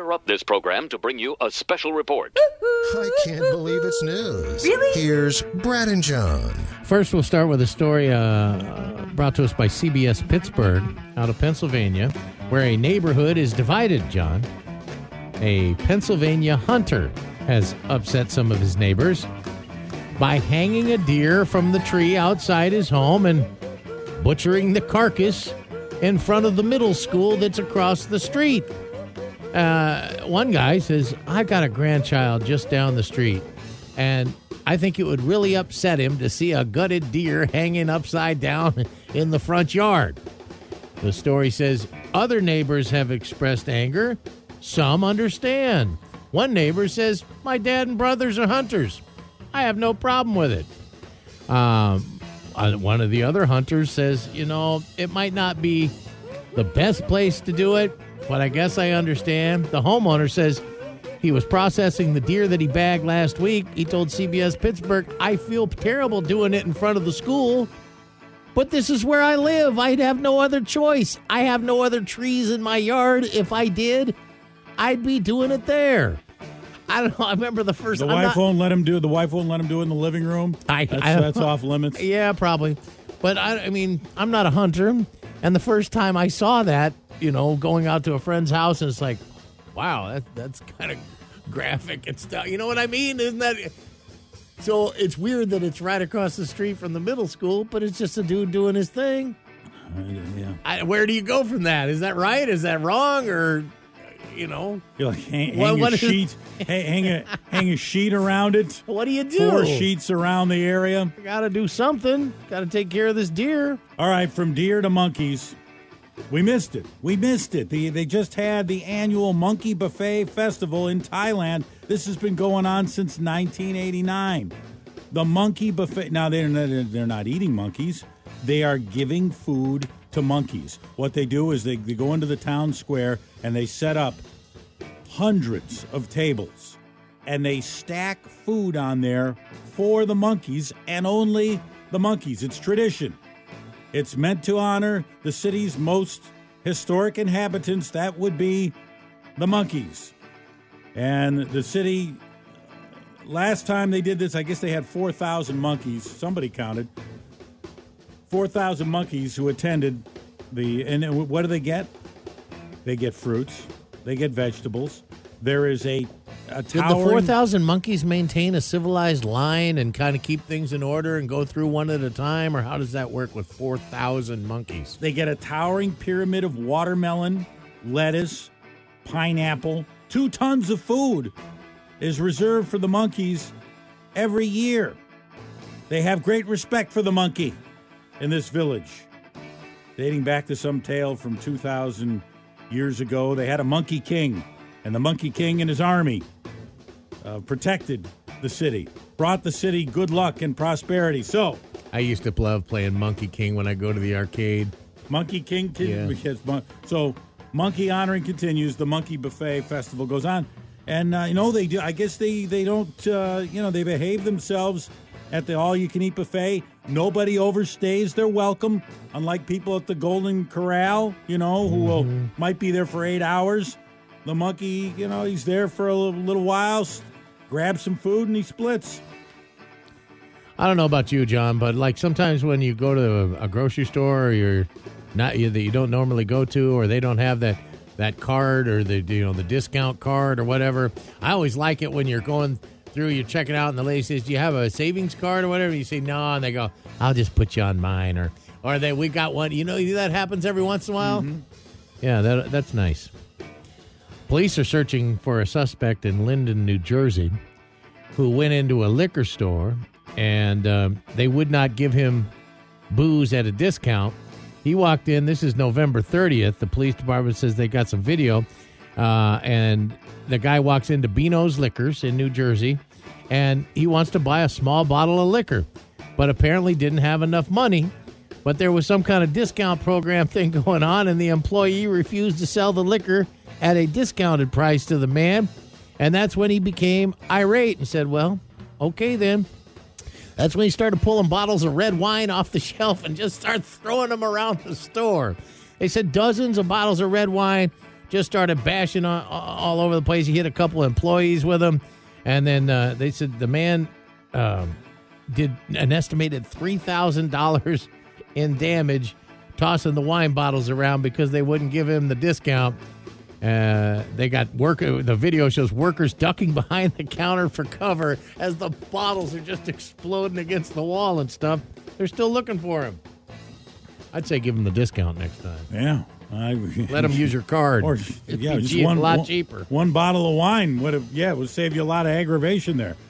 interrupt this program to bring you a special report. I can't believe it's news. Really? Here's Brad and John. First, we'll start with a story uh, brought to us by CBS Pittsburgh out of Pennsylvania, where a neighborhood is divided, John. A Pennsylvania hunter has upset some of his neighbors by hanging a deer from the tree outside his home and butchering the carcass in front of the middle school that's across the street. Uh, one guy says, I've got a grandchild just down the street, and I think it would really upset him to see a gutted deer hanging upside down in the front yard. The story says other neighbors have expressed anger. Some understand. One neighbor says, My dad and brothers are hunters. I have no problem with it. Um, uh, one of the other hunters says, You know, it might not be the best place to do it, but I guess I understand. The homeowner says he was processing the deer that he bagged last week. He told CBS Pittsburgh, I feel terrible doing it in front of the school, but this is where I live. I'd have no other choice. I have no other trees in my yard. If I did, I'd be doing it there. I don't know. I remember the first The I'm wife not- won't let him do. The wife won't let him do it in the living room. I- that's, I- that's off limits. Yeah, probably. But I, I mean, I'm not a hunter. And the first time I saw that, you know, going out to a friend's house, and it's like, wow, that, that's kind of graphic and stuff. You know what I mean? Isn't that? So it's weird that it's right across the street from the middle school, but it's just a dude doing his thing. Yeah. I, where do you go from that? Is that right? Is that wrong? Or, you know, You're like hang, hang what a is- sheet, hang, hang a hang a sheet around it. what do you do? Four sheets around the area. Got to do something. Got to take care of this deer. All right, from deer to monkeys. We missed it. We missed it. The, they just had the annual Monkey Buffet Festival in Thailand. This has been going on since 1989. The Monkey Buffet. Now they're not, they're not eating monkeys. They are giving food to monkeys. What they do is they, they go into the town square and they set up hundreds of tables and they stack food on there for the monkeys and only the monkeys. It's tradition. It's meant to honor the city's most historic inhabitants. That would be the monkeys. And the city, last time they did this, I guess they had 4,000 monkeys. Somebody counted. 4,000 monkeys who attended the. And what do they get? They get fruits, they get vegetables. There is a, a Did the 4,000 monkeys maintain a civilized line and kind of keep things in order and go through one at a time? Or how does that work with 4,000 monkeys? They get a towering pyramid of watermelon, lettuce, pineapple. Two tons of food is reserved for the monkeys every year. They have great respect for the monkey in this village. Dating back to some tale from 2,000 years ago, they had a monkey king, and the monkey king and his army uh, protected the city, brought the city good luck and prosperity. So, I used to love playing Monkey King when I go to the arcade. Monkey King. Yeah. mon- so monkey honoring continues. The Monkey Buffet Festival goes on, and uh, you know they do. I guess they they don't. Uh, you know they behave themselves at the all you can eat buffet. Nobody overstays their welcome, unlike people at the Golden Corral. You know who will might be there for eight hours. The monkey, you know, he's there for a little, little while, grabs some food, and he splits. I don't know about you, John, but like sometimes when you go to a, a grocery store or you're not you, that you don't normally go to, or they don't have that that card or the you know the discount card or whatever. I always like it when you're going through, you're checking out, and the lady says, "Do you have a savings card or whatever?" You say no, and they go, "I'll just put you on mine," or or they we got one. You know that happens every once in a while. Mm-hmm. Yeah, that that's nice. Police are searching for a suspect in Linden, New Jersey, who went into a liquor store and um, they would not give him booze at a discount. He walked in. This is November 30th. The police department says they got some video. Uh, and the guy walks into Beano's Liquors in New Jersey and he wants to buy a small bottle of liquor, but apparently didn't have enough money. But there was some kind of discount program thing going on, and the employee refused to sell the liquor at a discounted price to the man. And that's when he became irate and said, Well, okay then. That's when he started pulling bottles of red wine off the shelf and just started throwing them around the store. They said dozens of bottles of red wine, just started bashing all over the place. He hit a couple employees with them. and then uh, they said the man um, did an estimated three thousand dollars in damage, tossing the wine bottles around because they wouldn't give him the discount. Uh, they got work. The video shows workers ducking behind the counter for cover as the bottles are just exploding against the wall and stuff. They're still looking for him. I'd say give him the discount next time. Yeah. I, Let them use your card. Or It'd yeah, be just cheap- one a lot one- cheaper. One bottle of wine would have yeah, it would save you a lot of aggravation there.